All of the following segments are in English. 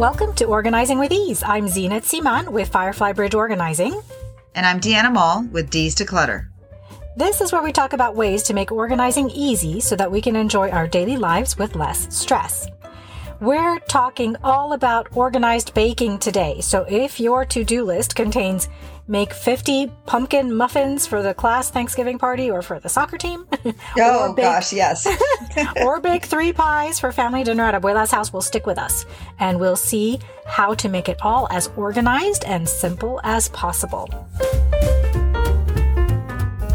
Welcome to Organizing with Ease. I'm Zeenat Siman with Firefly Bridge Organizing. And I'm Diana Mall with D's to Clutter. This is where we talk about ways to make organizing easy so that we can enjoy our daily lives with less stress. We're talking all about organized baking today. So if your to do list contains make 50 pumpkin muffins for the class Thanksgiving party or for the soccer team, oh bake, gosh, yes, or bake three pies for family dinner at Abuela's house, will stick with us and we'll see how to make it all as organized and simple as possible.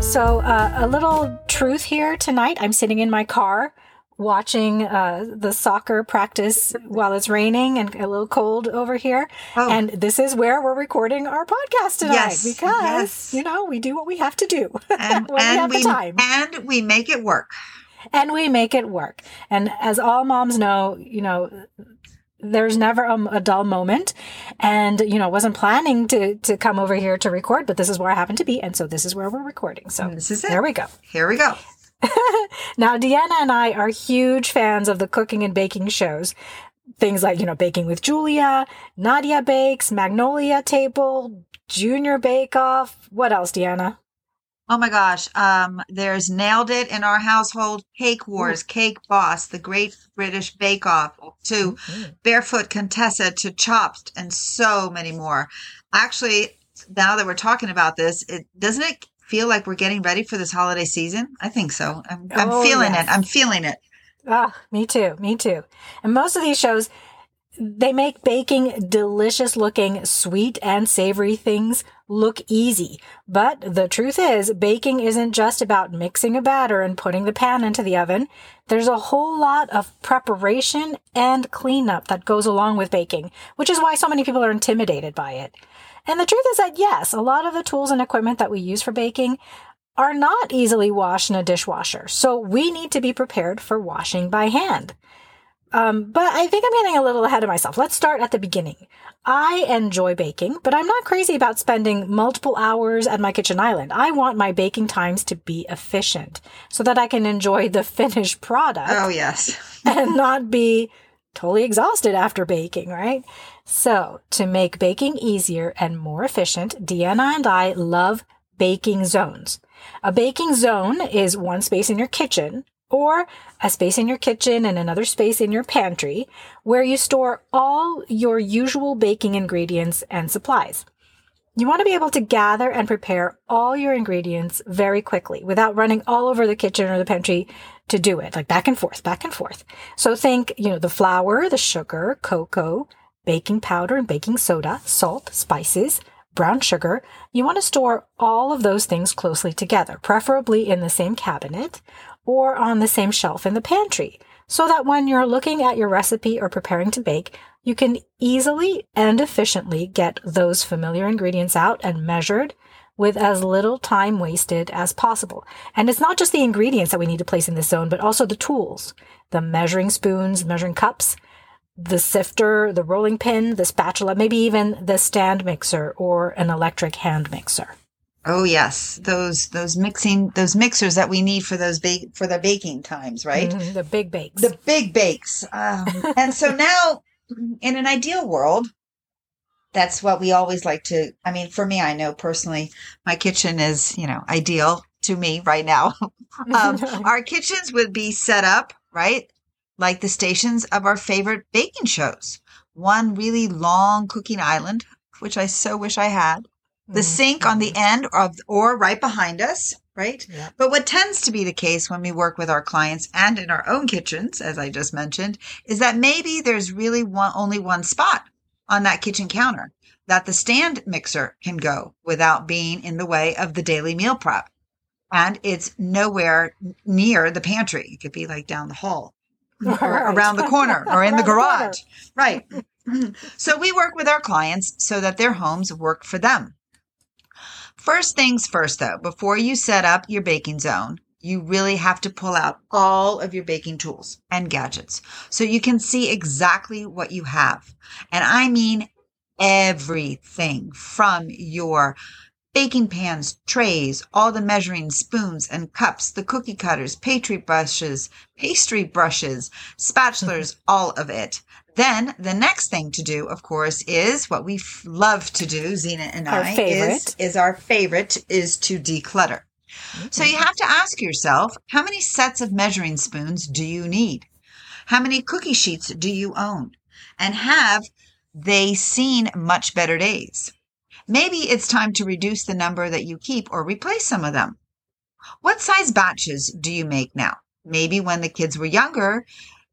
So, uh, a little truth here tonight. I'm sitting in my car watching uh, the soccer practice while it's raining and a little cold over here. Oh. And this is where we're recording our podcast tonight yes, because, yes. you know, we do what we have to do and, when and we have we, the time. And we make it work. And we make it work. And as all moms know, you know, there's never a, a, dull moment and you know wasn't planning to to come over here to record but this is where i happen to be and so this is where we're recording so this is it there we go here we go now, Diana and I are huge fans of the cooking and baking shows. Things like, you know, Baking with Julia, Nadia Bakes, Magnolia Table, Junior Bake Off. What else, Diana? Oh my gosh. Um, there's Nailed It in our household, Cake Wars, Ooh. Cake Boss, The Great British Bake Off, to mm-hmm. Barefoot Contessa, to Chopped, and so many more. Actually, now that we're talking about this, it doesn't it feel like we're getting ready for this holiday season? I think so. I'm, I'm oh, feeling yes. it. I'm feeling it. Ah, me too. Me too. And most of these shows, they make baking delicious looking sweet and savory things look easy. But the truth is, baking isn't just about mixing a batter and putting the pan into the oven. There's a whole lot of preparation and cleanup that goes along with baking, which is why so many people are intimidated by it. And the truth is that yes, a lot of the tools and equipment that we use for baking are not easily washed in a dishwasher. So we need to be prepared for washing by hand. Um, but I think I'm getting a little ahead of myself. Let's start at the beginning. I enjoy baking, but I'm not crazy about spending multiple hours at my kitchen island. I want my baking times to be efficient so that I can enjoy the finished product. Oh, yes. and not be totally exhausted after baking, right? So, to make baking easier and more efficient, Diana and I love baking zones. A baking zone is one space in your kitchen or a space in your kitchen and another space in your pantry where you store all your usual baking ingredients and supplies. You want to be able to gather and prepare all your ingredients very quickly without running all over the kitchen or the pantry to do it, like back and forth, back and forth. So think, you know, the flour, the sugar, cocoa, baking powder and baking soda, salt, spices, brown sugar. You want to store all of those things closely together, preferably in the same cabinet or on the same shelf in the pantry, so that when you're looking at your recipe or preparing to bake, you can easily and efficiently get those familiar ingredients out and measured with as little time wasted as possible. And it's not just the ingredients that we need to place in this zone, but also the tools, the measuring spoons, measuring cups, the sifter, the rolling pin, the spatula, maybe even the stand mixer or an electric hand mixer. Oh yes, those those mixing those mixers that we need for those bake for the baking times, right? Mm, the big bakes. The big bakes. Um, and so now, in an ideal world, that's what we always like to. I mean, for me, I know personally, my kitchen is you know ideal to me right now. um, our kitchens would be set up right like the stations of our favorite baking shows. One really long cooking island, which I so wish I had the mm-hmm. sink on the end of or right behind us right? Yeah. but what tends to be the case when we work with our clients and in our own kitchens as i just mentioned is that maybe there's really one only one spot on that kitchen counter that the stand mixer can go without being in the way of the daily meal prep. And it's nowhere near the pantry. It could be like down the hall or around the corner or in the garage. Right. So we work with our clients so that their homes work for them First things first, though, before you set up your baking zone, you really have to pull out all of your baking tools and gadgets so you can see exactly what you have. And I mean everything from your baking pans, trays, all the measuring spoons and cups, the cookie cutters, pastry brushes, pastry brushes, spatulas, all of it. Then the next thing to do, of course, is what we f- love to do, Zena and Our I, is, favorite. is our favorite is to declutter. So mm-hmm. you have to ask yourself, how many sets of measuring spoons do you need? How many cookie sheets do you own? And have they seen much better days? Maybe it's time to reduce the number that you keep or replace some of them. What size batches do you make now? Maybe when the kids were younger,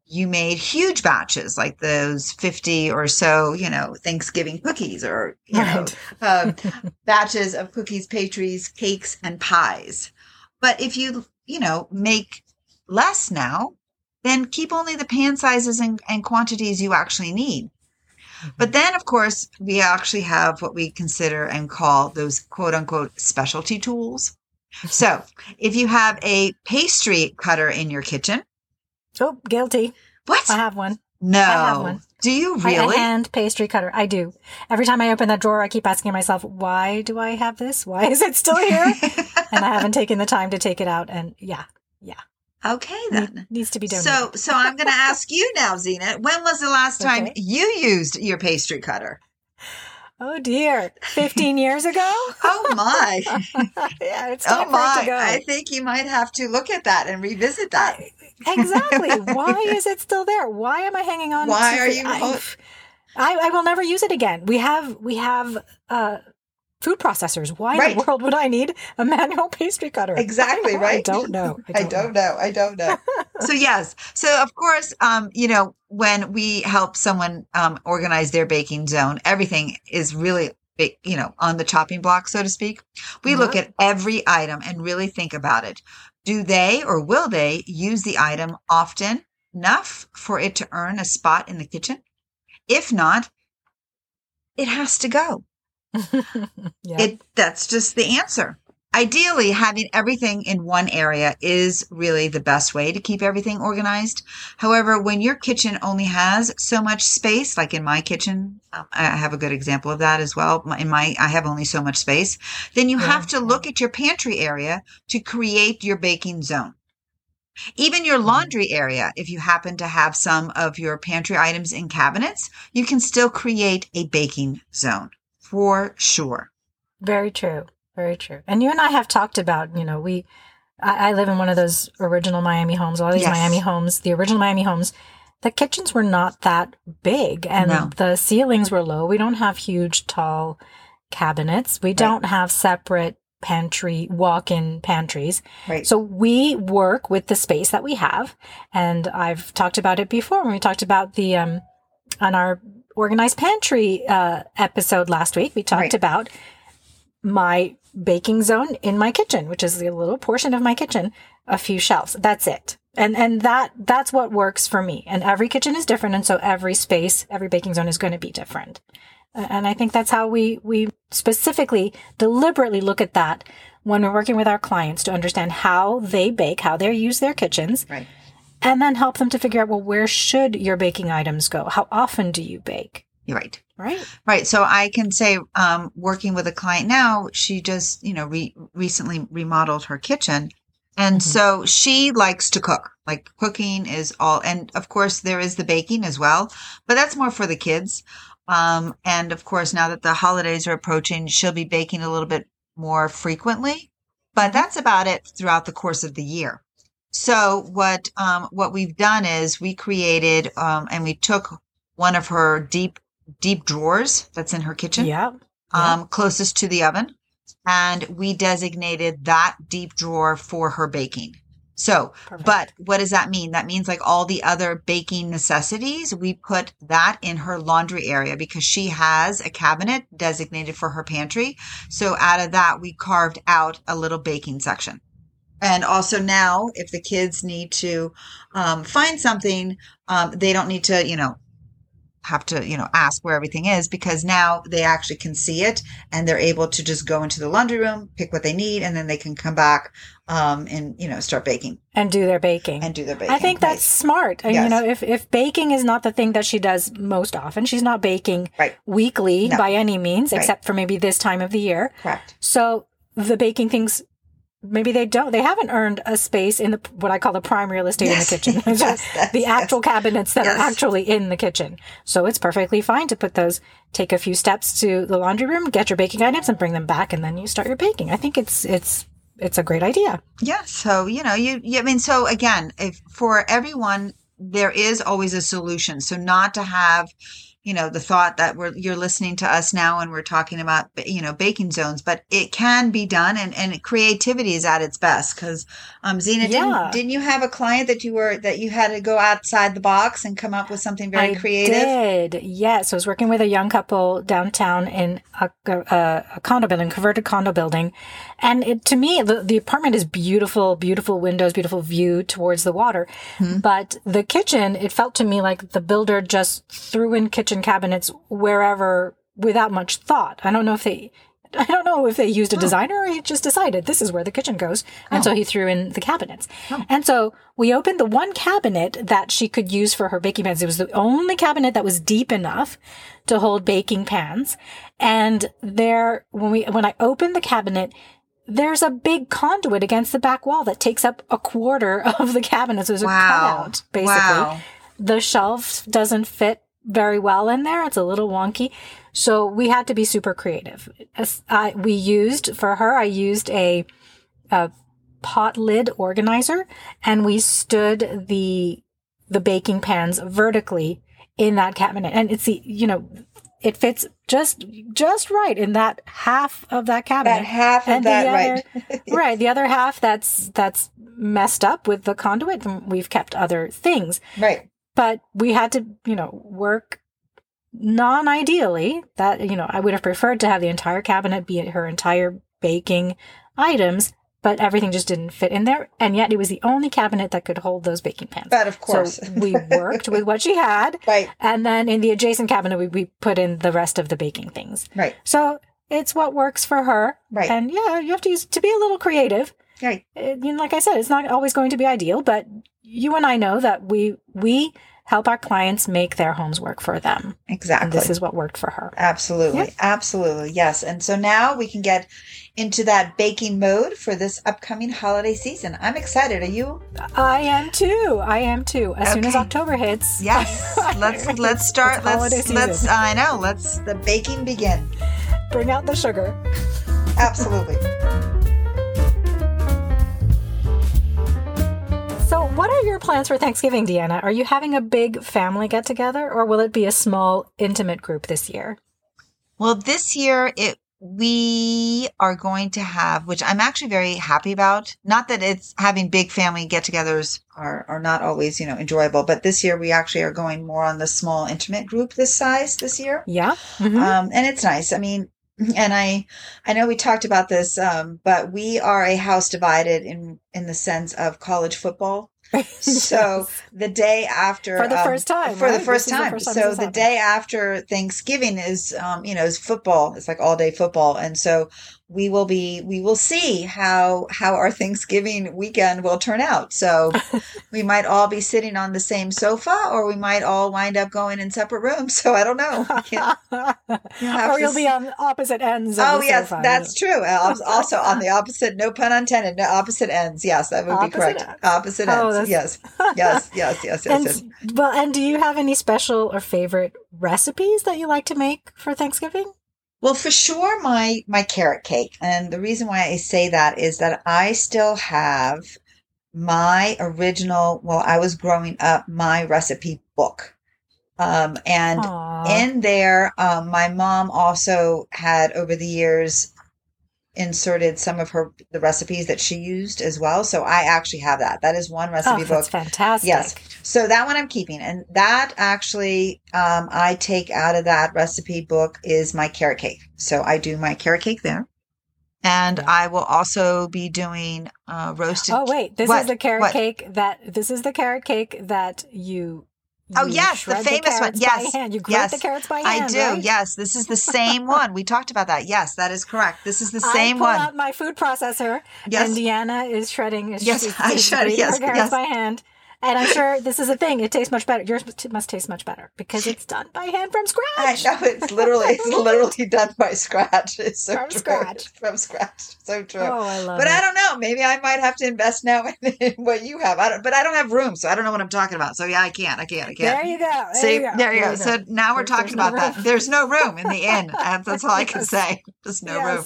you made huge batches like those 50 or so, you know, Thanksgiving cookies or, you know, um, batches of cookies, pastries, cakes, and pies. But if you, you know, make less now, then keep only the pan sizes and, and quantities you actually need. But then, of course, we actually have what we consider and call those quote unquote specialty tools. So if you have a pastry cutter in your kitchen, Oh, guilty. what? I have one. no. I have one. Do you I- really? A hand pastry cutter. I do. Every time I open that drawer, I keep asking myself, why do I have this? Why is it still here? and I haven't taken the time to take it out. And yeah, yeah, okay, then. needs to be done. So, so I'm going to ask you now, Zena. When was the last time Okay. you used your pastry cutter? oh dear, 15 years ago? Oh my! yeah, it's oh time for it to my! go. I think you might have to look at that and revisit that. exactly. Why is it still there? Why am I hanging on? Why to are you I, I, I will never use it again. We have we have uh, food processors. Why in the world would I need a manual pastry cutter? Exactly, right? I don't know. I don't know. I don't know. so yes. So of course, um, you know, when we help someone um, organize their baking zone, everything is really, ba- you know, on the chopping block, so to speak. We look at every item and really think about it. Do they or will they use the item often enough for it to earn a spot in the kitchen? If not, it has to go. Yeah. It that's just the answer. Ideally, having everything in one area is really the best way to keep everything organized. However, when your kitchen only has so much space, like in my kitchen, um, I have a good example of that as well. In my, I have only so much space. Then you Yeah, have to look at your pantry area to create your baking zone. Even your Mhm. laundry area, if you happen to have some of your pantry items in cabinets, you can still create a baking zone for sure. Very true. Very true. And you and I have talked about, you know, we, I, I live in one of those original Miami homes, all these Yes. Miami homes, the original Miami homes. The kitchens were not that big and No. the ceilings were low. We don't have huge, tall cabinets. We don't have separate pantry, walk in pantries. Right. So we work with the space that we have. And I've talked about it before when we talked about the, um, on our organized pantry, uh, episode last week, we talked Right. about my baking zone in my kitchen, which is a little portion of my kitchen, a few shelves. That's it. And, and that, that's what works for me. And every kitchen is different. And so every space, every baking zone is going to be different. And I think that's how we, we specifically deliberately look at that when we're working with our clients to understand how they bake, how they use their kitchens, Right. And then help them to figure out, well, where should your baking items go? How often do you bake? You're right. Right? Right. So I can say, um, working with a client now, she just, you know, re- recently remodeled her kitchen. And Mhm. so she likes to cook. Like cooking is all, and of course there is the baking as well, but that's more for the kids. Um, and of course, now that the holidays are approaching, she'll be baking a little bit more frequently, but that's about it throughout the course of the year. So what, um, what we've done is we created, um, and we took one of her deep, deep drawers that's in her kitchen, Yeah. Yeah. um, closest to the oven. And we designated that deep drawer for her baking. So, Perfect. but what does that mean? That means like all the other baking necessities, we put that in her laundry area because she has a cabinet designated for her pantry. So out of that, we carved out a little baking section. And also now, if the kids need to um, find something, um, they don't need to, you know, have to, you know, ask where everything is because now they actually can see it and they're able to just go into the laundry room, pick what they need, and then they can come back um, and, you know, start baking and do their baking. and do their baking. I think that's smart. And, You know, if, if baking is not the thing that she does most often, she's not baking Right. weekly No. by any means, Right. except for maybe this time of the year. correct. So the baking things, maybe they don't, they haven't earned a space in the, what I call the prime real estate Yes. in the kitchen yes, yes, the actual cabinets that are actually in the kitchen. So it's perfectly fine to put those, take a few steps to the laundry room, get your baking items and bring them back. And then you start your baking. I think it's, it's, it's a great idea. Yeah. So, you know, you, you I mean, so again, if for everyone, there is always a solution. So not to have, you know, the thought that we're, you're listening to us now and we're talking about, you know, baking zones, but it can be done and, and creativity is at its best. Cause, um, Zena, Yeah. didn't, didn't you have a client that you were, that you had to go outside the box and come up with something very I creative? did. Yes, I was working with a young couple downtown in a, a, a condo building, converted condo building, and it, to me, the, the apartment is beautiful, beautiful windows, beautiful view towards the water. Hmm. But the kitchen, it felt to me like the builder just threw in kitchen cabinets wherever without much thought. I don't know if they. I don't know if they used a designer or he just decided this is where the kitchen goes. And so he threw in the cabinets. And so we opened the one cabinet that she could use for her baking pans. It was the only cabinet that was deep enough to hold baking pans. And there, when we, when I opened the cabinet, there's a big conduit against the back wall that takes up a quarter of the cabinet. So there's a cutout, basically. Wow. The shelf doesn't fit very well in there. It's a little wonky. So we had to be super creative. As I, we used, for her, I used a, a pot lid organizer and we stood the, the baking pans vertically in that cabinet. And it's the, you know, it fits just, just right in that half of that cabinet. That half And the that, other- right. right. The other half that's, that's messed up with the conduit. And we've kept other things right. But we had to, you know, work non ideally. That, you know, I would have preferred to have the entire cabinet be her entire baking items, but everything just didn't fit in there. And yet it was the only cabinet that could hold those baking pans. But of course. So we worked with what she had. Right. And then in the adjacent cabinet, we, we put in the rest of the baking things. Right. So it's what works for her. Right. And yeah, you have to use to be a little creative Right. it- you know, like I said, it's not always going to be ideal, but you and I know that we we help our clients make their homes work for them. Exactly. And this is what worked for her. Absolutely. Yep. Absolutely. Yes. And so now we can get into that baking mode for this upcoming holiday season. I'm excited. Are you? I am too. I am too. As soon as October hits, Yes. Let's let's start. Let's let's I know. Let's the baking begin. bring out the sugar. Absolutely. What are your plans for Thanksgiving, Diana? Are you having a big family get together or will it be a small, intimate group this year? Well, this year it we are going to have, which I'm actually very happy about. Not that it's having big family get-togethers are are not always you know enjoyable, but this year we actually are going more on the small intimate group this size this year. Yeah. Mhm. um, and it's nice. I mean, and I, I know we talked about this, um, but we are a house divided in in the sense of college football. So the day after, For the um, first time, for the first the time. first time so the happened. day after Thanksgiving is, um, you know, is football. It's like all day football, and so we will be, we will see how how our Thanksgiving weekend will turn out. So we might all be sitting on the same sofa, or we might all wind up going in separate rooms. So I don't know. Can't- have or you'll be on opposite ends. Of Oh yes, sofa. that's true. Uh, Also on the opposite, no pun intended, no opposite ends. Yes, that would Opposite be correct. ends. Opposite Oh, ends. Yes, yes, yes, yes, yes, and yes. well, and do you have any special or favorite recipes that you like to make for Thanksgiving? Well, for sure, my my carrot cake, and the reason why I say that is that I still have my original. Well, I was growing up, my recipe book, um, and Aw. in there, um, my mom also had over the years inserted some of her the recipes that she used as well. So I actually have that. That is one recipe that's book. fantastic. Yes. So that one I'm keeping, and that actually um, I take out of that recipe book is my carrot cake. So I do my carrot cake there, and Yeah. I will also be doing uh, roasted. Oh wait, this What? is the carrot What? cake that this is the carrot cake that you Oh yes, the famous one. carrots by Yes, hand. You grate yes, the carrots by I do. right? Yes, this is the same one. We talked about that. Yes, that is correct. This is the same one. I pull one. out my food processor, Yes. and Diana is shredding. Is, Yes, is, I shred yes, yes. by hand. And I'm sure this is a thing. It tastes much better. Yours must- taste much better because it's done by hand from I scratch. know it's literally it's literally done by scratch. It's so From true. scratch. From scratch. So true. Oh, I love but it. I don't know. Maybe I might have to invest now in, in what you have. I don't, but I don't have room, so I don't know what I'm talking about. So yeah, I can't. I can't. I can't. There you go. There See, you go. there you go. So now we're There- talking there's no about that. There's no room in the inn. Uh, That's all I can say. There's no room.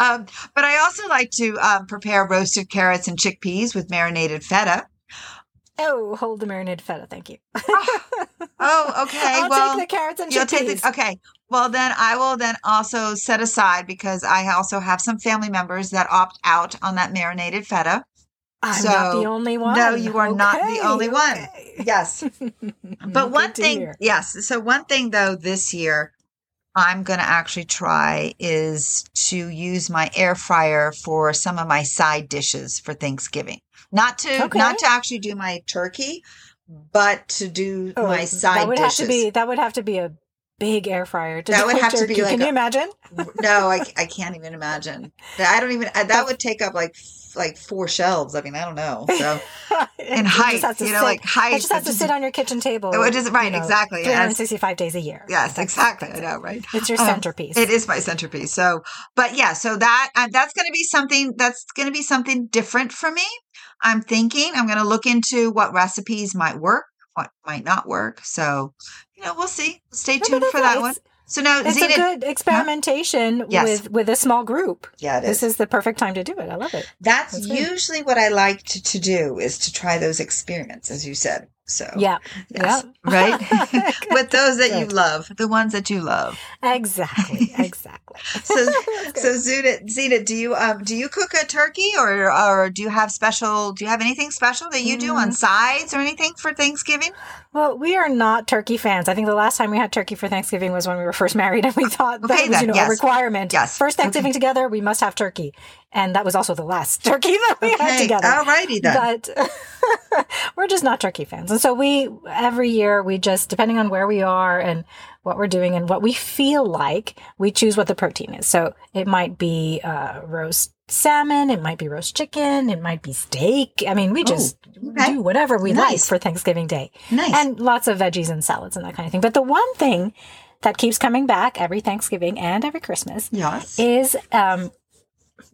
Um, but I also like to um, prepare roasted carrots and chickpeas with marinated feta. Oh, hold the marinated feta. Thank you. Oh, okay. I'll well, take the carrots and you'll chickpeas. take the okay. Well, then I will then also set aside because I also have some family members that opt out on that marinated feta. I'm not the only one. no, you are not the Okay, only one. Yes. But one thing, hear. yes. So one thing though this year I'm going to actually try is to use my air fryer for some of my side dishes for Thanksgiving. Not to Okay. not to actually do my turkey, but to do Oh, my side that would dishes. have to be that would have to be a big air fryer. To That would have to be like Can a- you imagine? no, I, I can't even imagine. I don't even. That would take up like like four shelves. I mean, I don't know. So and height, you know, like height, It just has to just- sit on your kitchen table. Oh, it is- right, you know, exactly, yes. 365 days a year. yes, That's- exactly. I that's know, right? It's your Um, centerpiece. It is my centerpiece. So, but yeah, so that uh, that's going to be something that's going to be something different for me. I'm thinking I'm going to look into what recipes might work, what might not work. So, you know, we'll see. Stay tuned for that one. So now, It's Zena, a good experimentation Yes. with with a small group. yeah, it This is the perfect time to do it. I love it. That's, That's usually what I like to, to do is to try those experiments, as you said. So, Yeah. yes, Yeah. right? With those that you love, the ones that you love. Exactly. Exactly. So, good. so Zena, Zena, do you um do you cook a turkey or or do you have special? Do you have anything special that you do on Mm. sides or anything for Thanksgiving? Well, we are not turkey fans. I think the last time we had turkey for Thanksgiving was when we were first married, and we thought that Okay, was, you know, yes. a requirement. Yes. First Thanksgiving together, we must have turkey, and that was also the last turkey that we had Okay, together. alrighty then. But we're just not turkey fans, and so we every year we just depending on where we are and what we're doing and what we feel like, we choose what the protein is. So it might be uh, roast salmon, it might be roast chicken, it might be steak. I mean, we just okay. do whatever we like for Thanksgiving Day nice. and lots of veggies and salads and that kind of thing. But the one thing that keeps coming back every Thanksgiving and every Christmas yes. is um,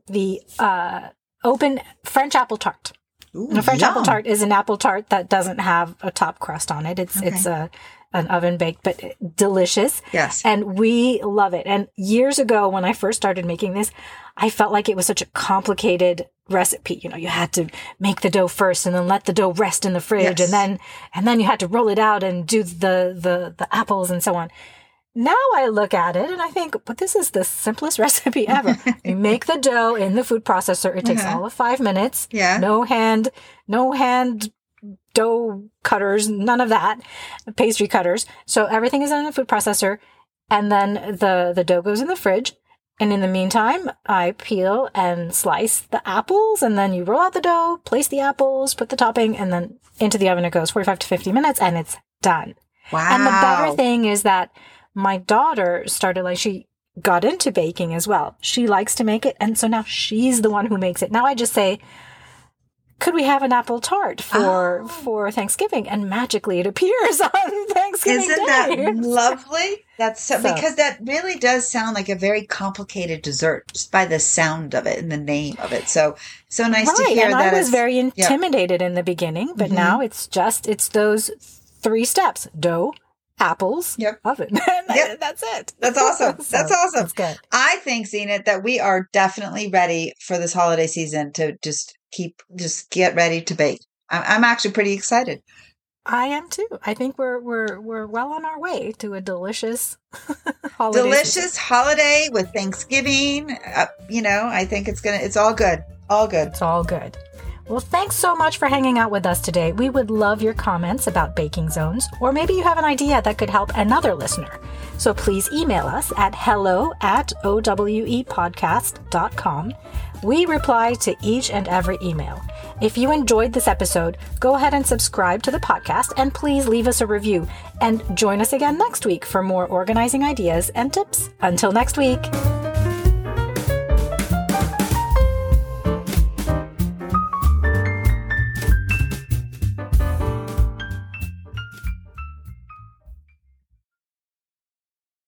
the uh, open French apple tart. Ooh, And a French apple tart is an apple tart that doesn't have a top crust on it. It's Okay. it's a an oven baked, but delicious. Yes. And we love it. And years ago, when I first started making this, I felt like it was such a complicated recipe. You know, you had to make the dough first and then let the dough rest in the fridge Yes. and then, and then you had to roll it out and do the, the, the apples and so on. Now I look at it and I think, but this is the simplest recipe ever. you make the dough in the food processor. It takes Uh-huh. all of five minutes. Yeah. No hand, no hand dough cutters, none of that, pastry cutters. So everything is in the food processor, and then the the dough goes in the fridge. And in the meantime, I peel and slice the apples, and then you roll out the dough, place the apples, put the topping, and then into the oven it goes 45 to 50 minutes, and it's done. Wow. And the better thing is that my daughter started like she got into baking as well. She likes to make it, and so now she's the one who makes it. Now I just say, could we have an apple tart for Oh. for Thanksgiving? And magically it appears on Thanksgiving Isn't Day. that lovely? That's so, So- because that really does sound like a very complicated dessert just by the sound of it and the name of it. So so nice to hear and that. I was very intimidated in the beginning, but Mhm. now it's just it's those three steps: dough, apples, Yep. oven. Yep. That's it. That's awesome. So, That's awesome. That's good. I think, Zeenat, that we are definitely ready for this holiday season to just keep, just get ready to bake. I'm actually pretty excited. I am too. I think we're we're we're well on our way to a delicious holiday. season. Delicious holiday with Thanksgiving. Uh, you know, I think it's gonna, it's all good, all good. It's all good. Well, thanks so much for hanging out with us today. We would love your comments about baking zones, or maybe you have an idea that could help another listener. So please email us at hello at owepodcast.com. We reply to each and every email. If you enjoyed this episode, go ahead and subscribe to the podcast and please leave us a review. And join us again next week for more organizing ideas and tips. Until next week.